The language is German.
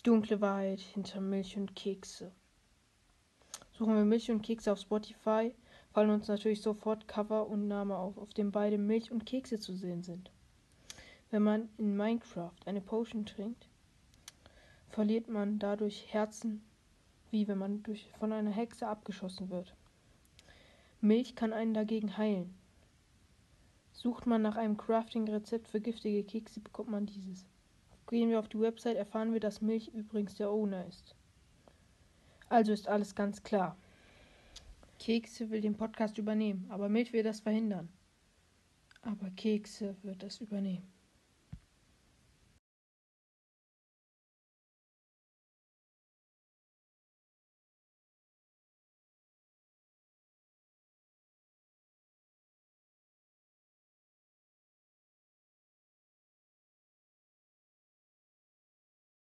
Die dunkle Wahrheit hinter Milch und Kekse. Suchen wir Milch und Kekse auf Spotify, fallen uns natürlich sofort Cover und Name auf, auf dem beide Milch und Kekse zu sehen sind. Wenn man in Minecraft eine Potion trinkt, verliert man dadurch Herzen, wie wenn man durch, von einer Hexe abgeschossen wird. Milch kann einen dagegen heilen. Sucht man nach einem Crafting-Rezept für giftige Kekse, bekommt man dieses. Gehen wir auf die Website, erfahren wir, dass Milch übrigens der Owner ist. Also ist alles ganz klar. Kekse will den Podcast übernehmen, aber Milch will das verhindern. Aber Kekse wird das übernehmen.